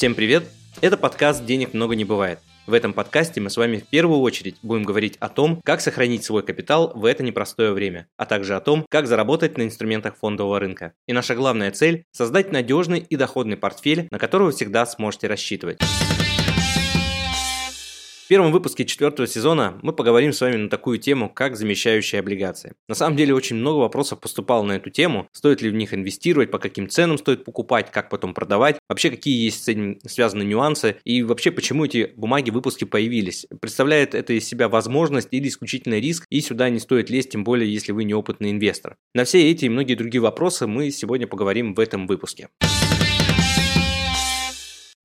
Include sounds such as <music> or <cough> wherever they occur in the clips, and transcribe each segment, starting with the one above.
Всем привет! Это подкаст «Денег много не бывает». В этом подкасте мы с вами в первую очередь будем говорить о том, как сохранить свой капитал в это непростое время, а также о том, как заработать на инструментах фондового рынка. И наша главная цель – создать надежный и доходный портфель, на который вы всегда сможете рассчитывать первом выпуске четвертого сезона мы поговорим с вами на такую тему, как замещающие облигации. На самом деле очень много вопросов поступало на эту тему. Стоит ли в них инвестировать, по каким ценам стоит покупать, как потом продавать, вообще какие есть с этим связаны нюансы и вообще почему эти бумаги выпуски появились. Представляет это из себя возможность или исключительный риск, и сюда не стоит лезть, тем более если вы неопытный инвестор. На все эти и многие другие вопросы мы сегодня поговорим в этом выпуске.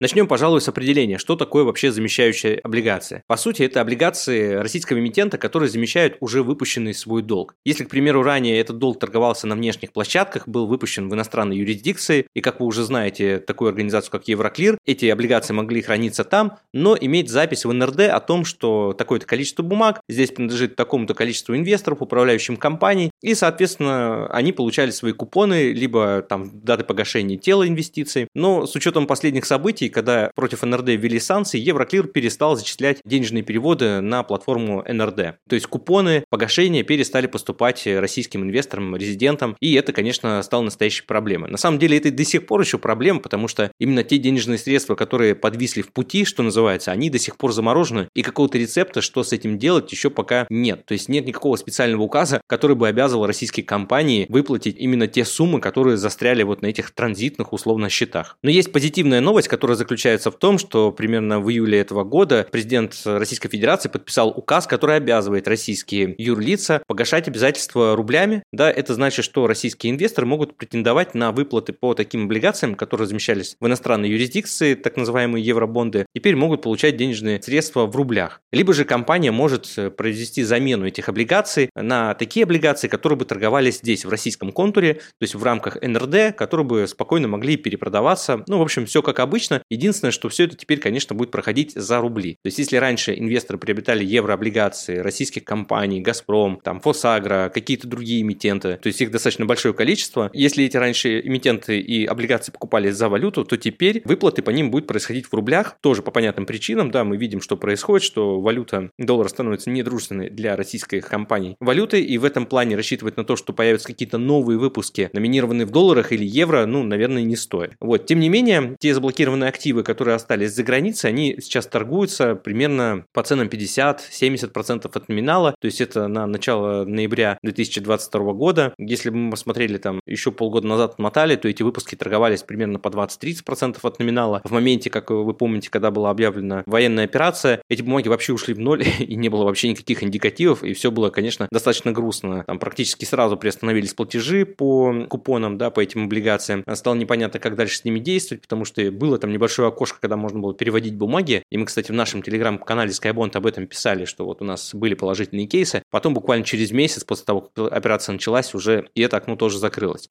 Начнем, пожалуй, с определения, что такое вообще замещающая облигация. По сути, это облигации российского эмитента, которые замещают уже выпущенный свой долг. Если, к примеру, ранее этот долг торговался на внешних площадках, был выпущен в иностранной юрисдикции, и, как вы уже знаете, такую организацию, как Евроклир, эти облигации могли храниться там, но иметь запись в НРД о том, что такое-то количество бумаг здесь принадлежит такому-то количеству инвесторов, управляющим компаний, и, соответственно, они получали свои купоны, либо там даты погашения тела инвестиций. Но с учетом последних событий, событий, когда против НРД ввели санкции, Евроклир перестал зачислять денежные переводы на платформу НРД. То есть купоны погашения перестали поступать российским инвесторам, резидентам, и это, конечно, стало настоящей проблемой. На самом деле это до сих пор еще проблема, потому что именно те денежные средства, которые подвисли в пути, что называется, они до сих пор заморожены, и какого-то рецепта, что с этим делать, еще пока нет. То есть нет никакого специального указа, который бы обязывал российские компании выплатить именно те суммы, которые застряли вот на этих транзитных условно счетах. Но есть позитивная новость, которая которая заключается в том, что примерно в июле этого года президент Российской Федерации подписал указ, который обязывает российские юрлица погашать обязательства рублями. Да, это значит, что российские инвесторы могут претендовать на выплаты по таким облигациям, которые размещались в иностранной юрисдикции, так называемые евробонды, теперь могут получать денежные средства в рублях. Либо же компания может произвести замену этих облигаций на такие облигации, которые бы торговались здесь, в российском контуре, то есть в рамках НРД, которые бы спокойно могли перепродаваться. Ну, в общем, все как обычно. Единственное, что все это теперь, конечно, будет проходить за рубли. То есть, если раньше инвесторы приобретали еврооблигации российских компаний, Газпром, там, Фосагро, какие-то другие эмитенты, то есть их достаточно большое количество, если эти раньше эмитенты и облигации покупали за валюту, то теперь выплаты по ним будут происходить в рублях, тоже по понятным причинам, да, мы видим, что происходит, что валюта доллара становится недружественной для российских компаний валюты, и в этом плане рассчитывать на то, что появятся какие-то новые выпуски, номинированные в долларах или евро, ну, наверное, не стоит. Вот, тем не менее, те заблокированные активы, которые остались за границей, они сейчас торгуются примерно по ценам 50-70% от номинала, то есть это на начало ноября 2022 года. Если бы мы посмотрели там еще полгода назад мотали, то эти выпуски торговались примерно по 20-30% от номинала. В моменте, как вы помните, когда была объявлена военная операция, эти бумаги вообще ушли в ноль, <laughs> и не было вообще никаких индикативов, и все было, конечно, достаточно грустно. Там практически сразу приостановились платежи по купонам, да, по этим облигациям. Стало непонятно, как дальше с ними действовать, потому что было там небольшое небольшое окошко, когда можно было переводить бумаги. И мы, кстати, в нашем телеграм-канале Skybond об этом писали, что вот у нас были положительные кейсы. Потом буквально через месяц после того, как операция началась, уже и это окно тоже закрылось.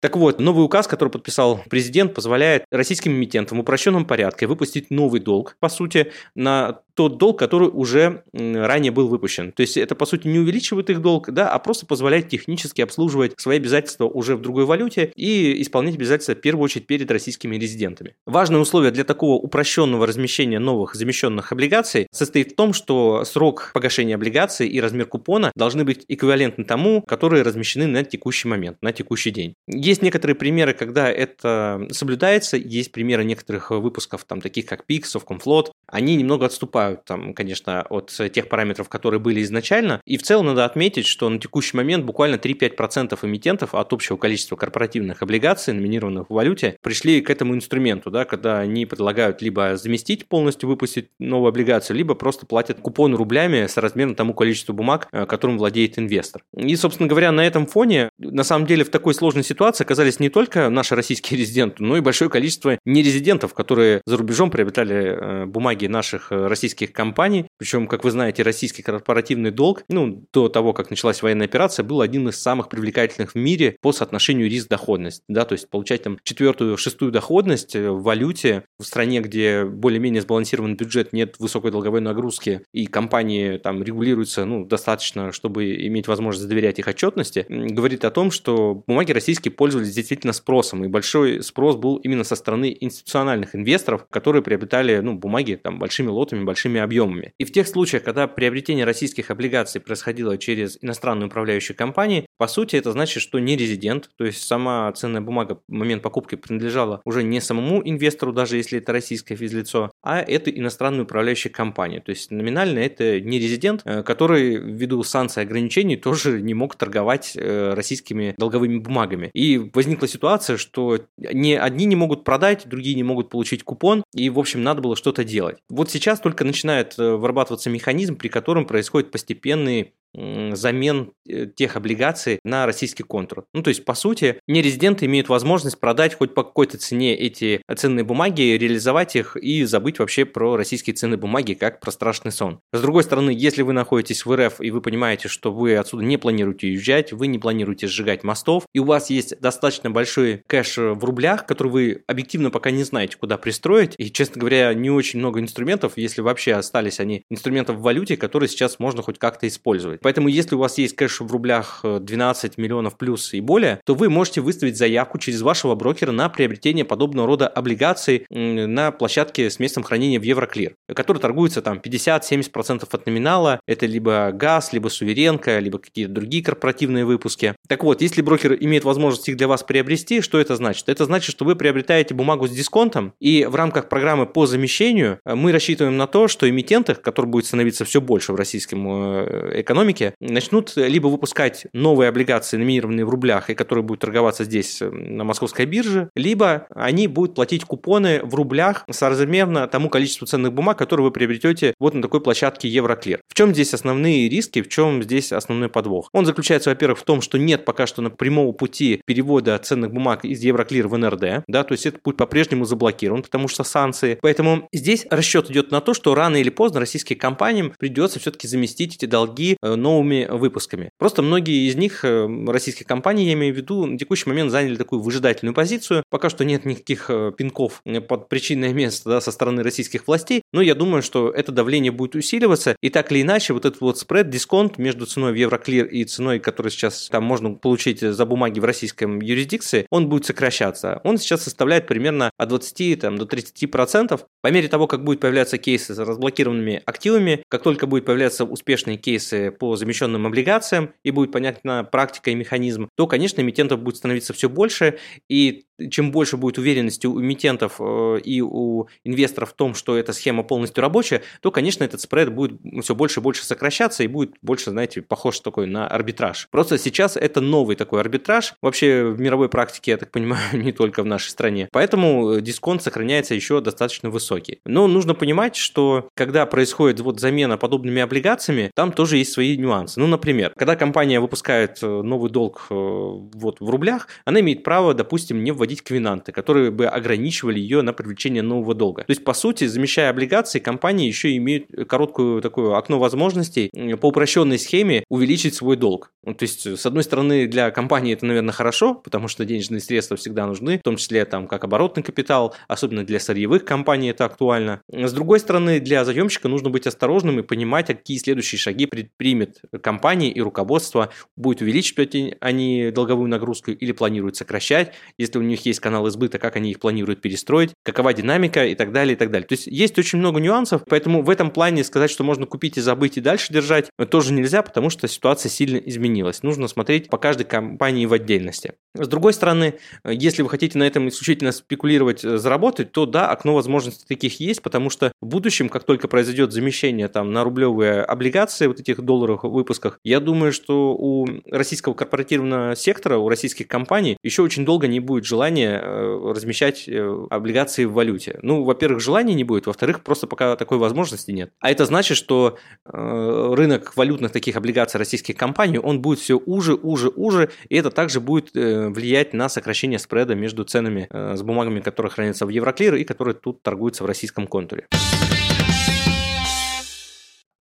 Так вот, новый указ, который подписал президент, позволяет российским эмитентам в упрощенном порядке выпустить новый долг, по сути, на тот долг, который уже ранее был выпущен. То есть это, по сути, не увеличивает их долг, да, а просто позволяет технически обслуживать свои обязательства уже в другой валюте и исполнять обязательства в первую очередь перед российскими резидентами. Важное условие для такого упрощенного размещения новых замещенных облигаций состоит в том, что срок погашения облигаций и размер купона должны быть эквивалентны тому, которые размещены на текущий момент, на текущий день. Есть некоторые примеры, когда это соблюдается, есть примеры некоторых выпусков, там, таких как Pix, Совкомфлот, они немного отступают отступают, там, конечно, от тех параметров, которые были изначально. И в целом надо отметить, что на текущий момент буквально 3-5% эмитентов от общего количества корпоративных облигаций, номинированных в валюте, пришли к этому инструменту, да, когда они предлагают либо заместить полностью, выпустить новую облигацию, либо просто платят купон рублями с размером тому количеству бумаг, э, которым владеет инвестор. И, собственно говоря, на этом фоне, на самом деле, в такой сложной ситуации оказались не только наши российские <laughs> резиденты, но и большое количество нерезидентов, которые за рубежом приобретали э, бумаги наших э, российских российских компаний. Причем, как вы знаете, российский корпоративный долг, ну, до того, как началась военная операция, был одним из самых привлекательных в мире по соотношению риск-доходность. Да, то есть получать там четвертую, шестую доходность в валюте в стране, где более-менее сбалансированный бюджет, нет высокой долговой нагрузки, и компании там регулируются ну, достаточно, чтобы иметь возможность доверять их отчетности, говорит о том, что бумаги российские пользовались действительно спросом, и большой спрос был именно со стороны институциональных инвесторов, которые приобретали ну, бумаги там, большими лотами, большими объемами. И в тех случаях, когда приобретение российских облигаций происходило через иностранную управляющую компанию, по сути, это значит, что не резидент, то есть сама ценная бумага в момент покупки принадлежала уже не самому инвестору, даже если это российское физлицо, а это иностранную управляющую компанию. То есть номинально это не резидент, э, который ввиду санкций и ограничений тоже не мог торговать э, российскими долговыми бумагами. И возникла ситуация, что не одни не могут продать, другие не могут получить купон, и, в общем, надо было что-то делать. Вот сейчас только начинает э, вырабатываться механизм, при котором происходит постепенный замен э, тех облигаций на российский контур. Ну, то есть, по сути, нерезиденты имеют возможность продать хоть по какой-то цене эти ценные бумаги, реализовать их и забыть вообще про российские ценные бумаги, как про страшный сон. С другой стороны, если вы находитесь в РФ и вы понимаете, что вы отсюда не планируете уезжать, вы не планируете сжигать мостов, и у вас есть достаточно большой кэш в рублях, который вы объективно пока не знаете, куда пристроить, и, честно говоря, не очень много инструментов, если вообще остались они, инструментов в валюте, которые сейчас можно хоть как-то использовать. Поэтому, если у вас есть кэш в рублях 12 э, миллионов плюс и более, то вы можете выставить заявку через вашего брокера на приобретение подобного рода облигаций на площадке с местом хранения в Евроклир, который торгуется там 50-70% от номинала. Это либо газ, либо суверенка, либо какие-то другие корпоративные выпуски. Так вот, если брокер имеет возможность их для вас приобрести, что это значит? Это значит, что вы приобретаете бумагу с дисконтом, и в рамках программы по замещению э, мы рассчитываем на то, что эмитенты, который будет становиться все больше в российском э, экономике, экономики начнут либо выпускать новые облигации, номинированные в рублях, и которые будут торговаться здесь э, на московской бирже, либо они будут платить купоны в рублях соразмерно тому количеству ценных бумаг, которые вы приобретете вот на такой площадке Евроклир. В чем здесь основные риски, в чем здесь основной подвох? Он заключается, во-первых, в том, что нет пока что на прямого пути перевода ценных бумаг из Евроклир в НРД, да, то есть этот путь по-прежнему заблокирован, потому что санкции. Поэтому здесь расчет идет на то, что рано или поздно российским компаниям придется все-таки заместить эти долги э, новыми выпусками. Просто многие из них, э, российских компаний, я имею в виду, на текущий момент заняли такую выжидательную позицию. Пока что нет никаких э, пинков э, под причинное <laughs> место да, со стороны российских властей, но я думаю, что это давление будет усиливаться, и так или иначе вот этот вот спред, дисконт между ценой в Евроклир и ценой, которую сейчас там можно получить за бумаги в российском юрисдикции, он будет сокращаться. Он сейчас составляет примерно от 20 там, до 30%. По мере того, как будут появляться кейсы с разблокированными активами, как только будут появляться успешные кейсы по замещенным облигациям и будет понятна практика и механизм, то, конечно, эмитентов будет становиться все больше, и чем больше будет уверенности у эмитентов э, и у инвесторов в том, что эта схема полностью рабочая, то, конечно, этот спред будет все больше и больше сокращаться и будет больше, знаете, похож такой на арбитраж. Просто сейчас это новый такой арбитраж, вообще в мировой практике, я так понимаю, <laughs> не только в нашей стране. Поэтому дисконт сохраняется еще достаточно высокий. Но нужно понимать, что когда происходит вот замена подобными облигациями, там тоже есть свои нюансы. Ну, например, когда компания выпускает э, новый долг э, вот в рублях, она имеет право, допустим, не вводить квинанты, которые бы ограничивали ее на привлечение нового долга. То есть, по сути, замещая облигации, компании еще имеют короткую такое окно возможностей по упрощенной схеме увеличить свой долг. Ну, то есть, с одной стороны, для компании это, наверное, хорошо, потому что денежные средства всегда нужны, в том числе там как оборотный капитал, особенно для сырьевых компаний это актуально. С другой стороны, для заемщика нужно быть осторожным и понимать, какие следующие шаги предпримет компании и руководство, будет увеличивать они долговую нагрузку или планируют сокращать, если у них есть канал избыта, как они их планируют перестроить, какова динамика и так далее, и так далее. То есть есть очень много нюансов, поэтому в этом плане сказать, что можно купить и забыть и дальше держать, тоже нельзя, потому что ситуация сильно изменилась. Нужно смотреть по каждой компании в отдельности. С другой стороны, если вы хотите на этом исключительно спекулировать, э, заработать, то да, окно возможностей таких есть, потому что в будущем, как только произойдет замещение там на рублевые облигации вот этих долларов выпусках. Я думаю, что у российского корпоративного сектора, у российских компаний еще очень долго не будет желания э, размещать э, облигации в валюте. Ну, во-первых, желания не будет, во-вторых, просто пока такой возможности нет. А это значит, что э, рынок валютных таких облигаций российских компаний, он будет все уже, уже, уже, и это также будет влиять на сокращение спреда между ценами с бумагами, которые хранятся в Евроклир и которые тут торгуются в российском контуре.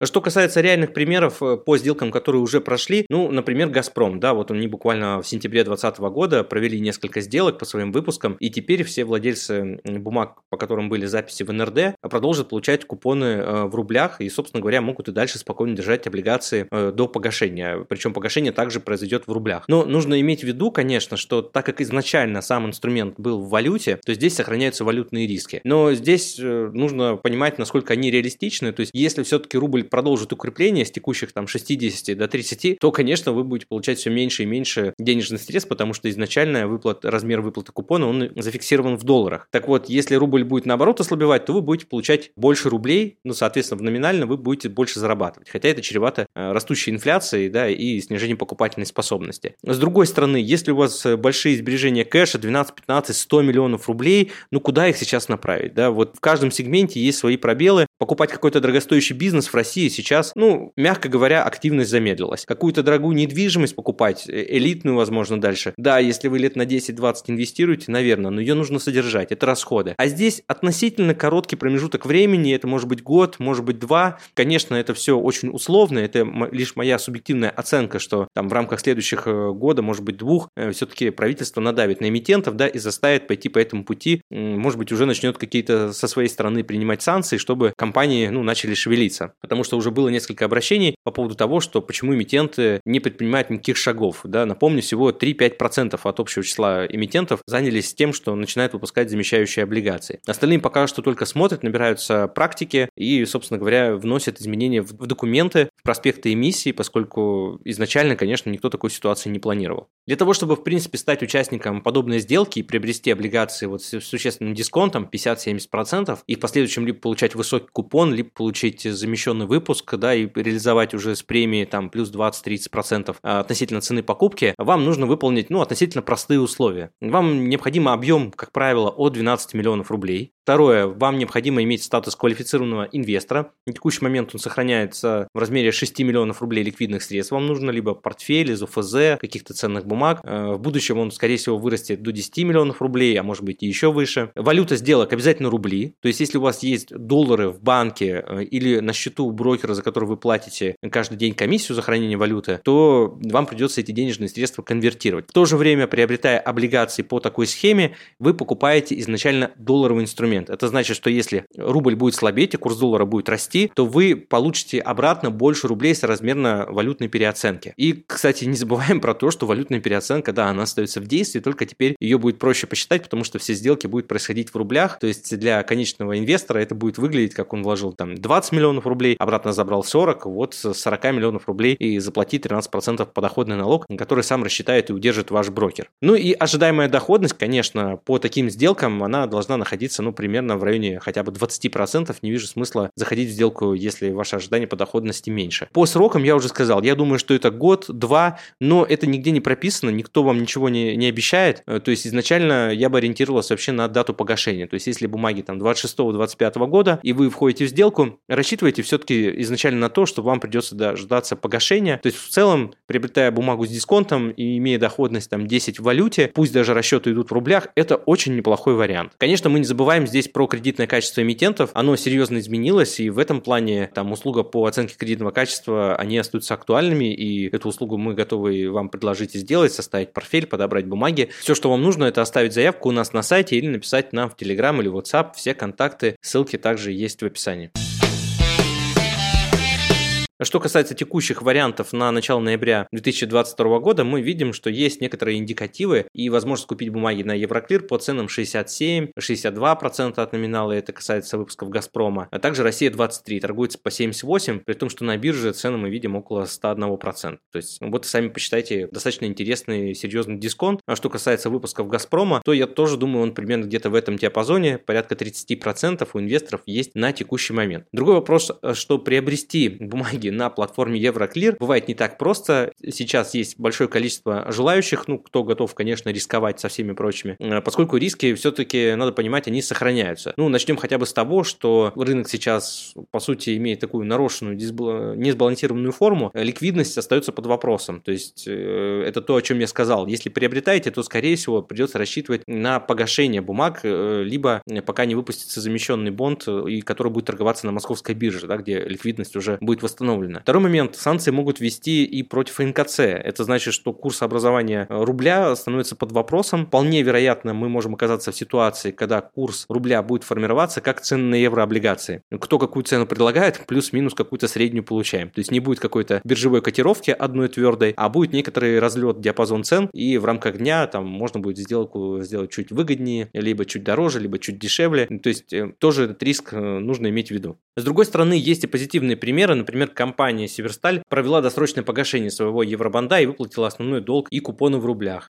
Что касается реальных примеров э, по сделкам, которые уже прошли, ну, например, «Газпром», да, вот они буквально в сентябре 2020 года провели несколько сделок по своим выпускам, и теперь все владельцы бумаг, по которым были записи в НРД, продолжат получать купоны э, в рублях и, собственно говоря, могут и дальше спокойно держать облигации э, до погашения. Причем погашение также произойдет в рублях. Но нужно иметь в виду, конечно, что так как изначально сам инструмент был в валюте, то здесь сохраняются валютные риски. Но здесь нужно понимать, насколько они реалистичны. То есть, если все-таки рубль продолжит укрепление с текущих там 60 до 30, то, конечно, вы будете получать все меньше и меньше денежный средств, потому что изначально выплат, размер выплаты купона, он зафиксирован в долларах. Так вот, если рубль будет наоборот ослабевать, то вы будете получать больше рублей, ну, соответственно, в номинально вы будете больше зарабатывать. Хотя это чревато э, растущей инфляцией, да, и снижением покупательной способности. С другой стороны, если у вас большие сбережения кэша, 12, 15, 100 миллионов рублей, ну, куда их сейчас направить, да? Вот в каждом сегменте есть свои пробелы. Покупать какой-то дорогостоящий бизнес в России сейчас, ну, мягко говоря, активность замедлилась. Какую-то дорогую недвижимость покупать, э, элитную, возможно, дальше. Да, если вы лет на 10-20 инвестируете, наверное, но ее нужно содержать, это расходы. А здесь относительно короткий промежуток времени, это может быть год, может быть два. Конечно, это все очень условно, это лишь моя субъективная оценка, что там в рамках следующих э, года, может быть, двух, э, все-таки правительство надавит на эмитентов, да, и заставит пойти по этому пути, может быть, уже начнет какие-то со своей стороны принимать санкции, чтобы компании, ну, начали шевелиться. Потому что уже было несколько обращений по поводу того, что почему эмитенты не предпринимают никаких шагов, да, напомню, всего 3-5% от общего числа эмитентов занялись тем, что начинают выпускать замещающие облигации. Остальные пока что только смотрят, набираются практики и, собственно говоря, вносят изменения в документы, в проспекты эмиссии, поскольку изначально, конечно, никто такой ситуации не планировал. Для того, чтобы, в принципе, стать участником подобной сделки и приобрести облигации вот с существенным дисконтом 50-70% и в последующем либо получать высокий купон, либо получить замещенный выпуск, да, и реализовать уже с премией там плюс 20-30% а, относительно цены покупки, вам нужно выполнить, ну, относительно простые условия. Вам необходим объем, как правило, от 12 миллионов рублей. Второе, вам необходимо иметь статус квалифицированного инвестора. На текущий момент он сохраняется в размере 6 миллионов рублей ликвидных средств. Вам нужно либо портфель из ОФЗ, каких-то ценных бумаг. Э, в будущем он, скорее всего, вырастет до 10 миллионов рублей, а может быть и еще выше. Валюта сделок обязательно рубли. То есть, если у вас есть доллары в банке э, или на счету у брокера, за который вы платите каждый день комиссию за хранение валюты, то вам придется эти денежные средства конвертировать. В то же время, приобретая облигации по такой схеме, вы покупаете изначально долларовый инструмент инструмент. Это значит, что если рубль будет слабеть и курс доллара будет расти, то вы получите обратно больше рублей соразмерно валютной переоценки. И, кстати, не забываем про то, что валютная переоценка, да, она остается в действии, только теперь ее будет проще посчитать, потому что все сделки будут происходить в рублях. То есть для конечного инвестора это будет выглядеть, как он вложил там 20 миллионов рублей, обратно забрал 40, вот с 40 миллионов рублей и заплатить 13% подоходный налог, который сам рассчитает и удержит ваш брокер. Ну и ожидаемая доходность, конечно, по таким сделкам, она должна находиться, ну, примерно в районе хотя бы 20%. Не вижу смысла заходить в сделку, если ваше ожидание по доходности меньше. По срокам я уже сказал, я думаю, что это год, два, но это нигде не прописано, никто вам ничего не, не обещает. Э, то есть изначально я бы ориентировался вообще на дату погашения. То есть если бумаги там 26-25 года, и вы входите в сделку, рассчитывайте все-таки изначально на то, что вам придется дождаться погашения. То есть в целом, приобретая бумагу с дисконтом и имея доходность там 10 в валюте, пусть даже расчеты идут в рублях, это очень неплохой вариант. Конечно, мы не забываем здесь про кредитное качество эмитентов, оно серьезно изменилось, и в этом плане там услуга по оценке кредитного качества, они остаются актуальными, и эту услугу мы готовы вам предложить и сделать, составить портфель, подобрать бумаги. Все, что вам нужно, это оставить заявку у нас на сайте или написать нам в Telegram или WhatsApp. Все контакты, ссылки также есть в описании. Что касается текущих вариантов на начало ноября 2022 года, мы видим, что есть некоторые индикативы и возможность купить бумаги на Евроклир по ценам 67-62% от номинала, это касается выпусков Газпрома, а также Россия-23 торгуется по 78, при том, что на бирже цены мы видим около 101%. То есть вот сами посчитайте, достаточно интересный, серьезный дисконт. А что касается выпусков Газпрома, то я тоже думаю, он примерно где-то в этом диапазоне, порядка 30% у инвесторов есть на текущий момент. Другой вопрос, что приобрести бумаги на платформе Евроклир бывает не так просто. Сейчас есть большое количество желающих, ну, кто готов, конечно, рисковать со всеми прочими, э, поскольку риски все-таки, надо понимать, они сохраняются. Ну, начнем хотя бы с того, что рынок сейчас, по сути, имеет такую нарушенную, несбалансированную форму, ликвидность остается под вопросом. То есть, э, это то, о чем я сказал. Если приобретаете, то, скорее всего, придется рассчитывать на погашение бумаг, э, либо пока не выпустится замещенный бонд, и который будет торговаться на московской бирже, да, где ликвидность уже будет восстановлена. Второй момент. Санкции могут ввести и против НКЦ. Это значит, что курс образования рубля становится под вопросом. Вполне вероятно, мы можем оказаться в ситуации, когда курс рубля будет формироваться как цены на еврооблигации. Кто какую цену предлагает, плюс-минус какую-то среднюю получаем. То есть не будет какой-то биржевой котировки одной твердой, а будет некоторый разлет диапазон цен, и в рамках дня там можно будет сделку сделать чуть выгоднее, либо чуть дороже, либо чуть дешевле. То есть э, тоже этот риск э, нужно иметь в виду. С другой стороны, есть и позитивные примеры. Например, компания Северсталь провела досрочное погашение своего евробанда и выплатила основной долг и купоны в рублях.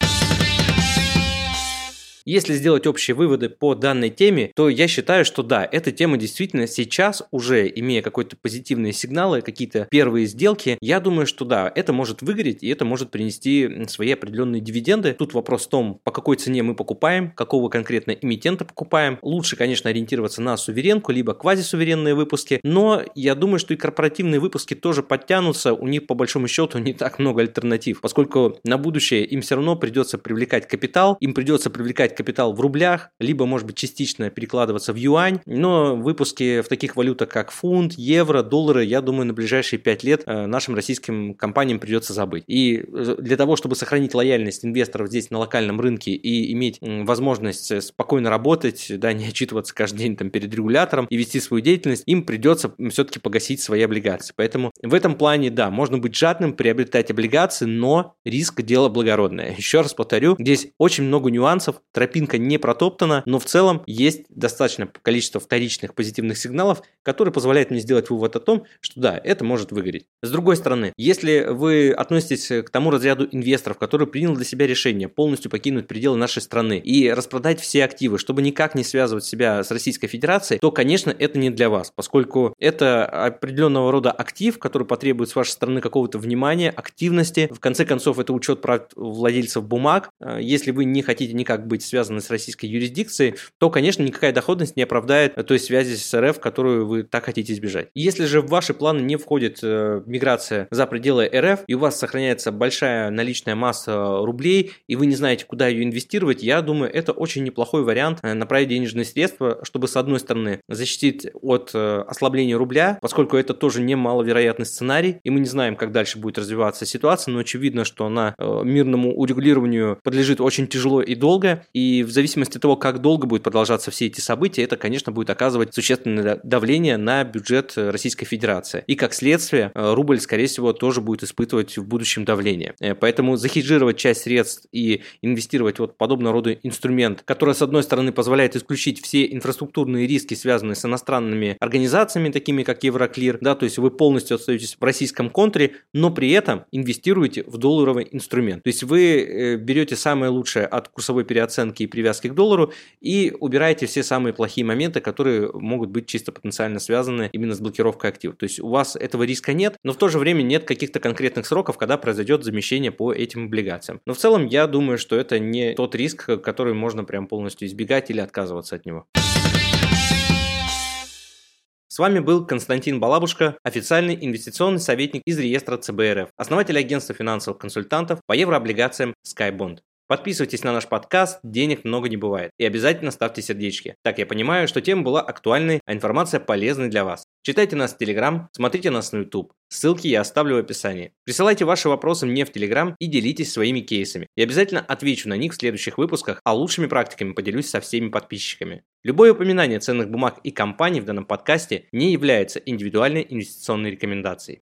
Если сделать общие выводы по данной теме, то я считаю, что да, эта тема действительно сейчас уже, имея какие-то позитивные сигналы, какие-то первые сделки, я думаю, что да, это может выгореть и это может принести свои определенные дивиденды. Тут вопрос в том, по какой цене мы покупаем, какого конкретно эмитента покупаем. Лучше, конечно, ориентироваться на суверенку, либо квазисуверенные выпуски, но я думаю, что и корпоративные выпуски тоже подтянутся, у них по большому счету не так много альтернатив, поскольку на будущее им все равно придется привлекать капитал, им придется привлекать держать капитал в рублях, либо, может быть, частично перекладываться в юань. Но выпуски в таких валютах, как фунт, евро, доллары, я думаю, на ближайшие 5 лет э, нашим российским компаниям придется забыть. И э, для того, чтобы сохранить лояльность инвесторов здесь на локальном рынке и иметь возможность э, спокойно работать, да, не отчитываться каждый день там перед регулятором и вести свою деятельность, им придется все-таки погасить свои облигации. Поэтому в этом плане, да, можно быть жадным, приобретать облигации, но риск – дело благородное. Еще раз повторю, здесь очень много нюансов, тропинка не протоптана, но в целом есть достаточное количество вторичных позитивных сигналов, которые позволяют мне сделать вывод о том, что да, это может выгореть. С другой стороны, если вы относитесь к тому разряду инвесторов, который принял для себя решение полностью покинуть пределы нашей страны и распродать все активы, чтобы никак не связывать себя с Российской Федерацией, то, конечно, это не для вас, поскольку это определенного рода актив, который потребует с вашей стороны какого-то внимания, активности. В конце концов, это учет прав владельцев бумаг. Если вы не хотите никак быть связаны с российской юрисдикцией, то, конечно, никакая доходность не оправдает той связи с РФ, которую вы так хотите избежать. Если же в ваши планы не входит э, миграция за пределы РФ, и у вас сохраняется большая наличная масса рублей, и вы не знаете, куда ее инвестировать, я думаю, это очень неплохой вариант э, направить денежные средства, чтобы, с одной стороны, защитить от э, ослабления рубля, поскольку это тоже немаловероятный сценарий, и мы не знаем, как дальше будет развиваться ситуация, но очевидно, что она э, мирному урегулированию подлежит очень тяжело и долго, и и в зависимости от того, как долго будет продолжаться все эти события, это, конечно, будет оказывать существенное давление на бюджет Российской Федерации. И как следствие, э, рубль, скорее всего, тоже будет испытывать в будущем давление. Э, поэтому захеджировать часть средств и инвестировать вот подобного рода инструмент, который, с одной стороны, позволяет исключить все инфраструктурные риски, связанные с иностранными организациями, такими как Евроклир, да, то есть вы полностью остаетесь в российском контуре, но при этом инвестируете в долларовый инструмент. То есть вы э, берете самое лучшее от курсовой переоценки оценки и привязки к доллару и убираете все самые плохие моменты, которые могут быть чисто потенциально связаны именно с блокировкой активов. То есть у вас этого риска нет, но в то же время нет каких-то конкретных сроков, когда произойдет замещение по этим облигациям. Но в целом я думаю, что это не тот риск, который можно прям полностью избегать или отказываться от него. С вами был Константин Балабушка, официальный инвестиционный советник из реестра ЦБРФ, основатель агентства финансовых консультантов по еврооблигациям SkyBond. Подписывайтесь на наш подкаст, денег много не бывает. И обязательно ставьте сердечки. Так я понимаю, что тема была актуальной, а информация полезной для вас. Читайте нас в Телеграм, смотрите нас на YouTube. Ссылки я оставлю в описании. Присылайте ваши вопросы мне в Телеграм и делитесь своими кейсами. Я обязательно отвечу на них в следующих выпусках, а лучшими практиками поделюсь со всеми подписчиками. Любое упоминание ценных бумаг и компаний в данном подкасте не является индивидуальной инвестиционной рекомендацией.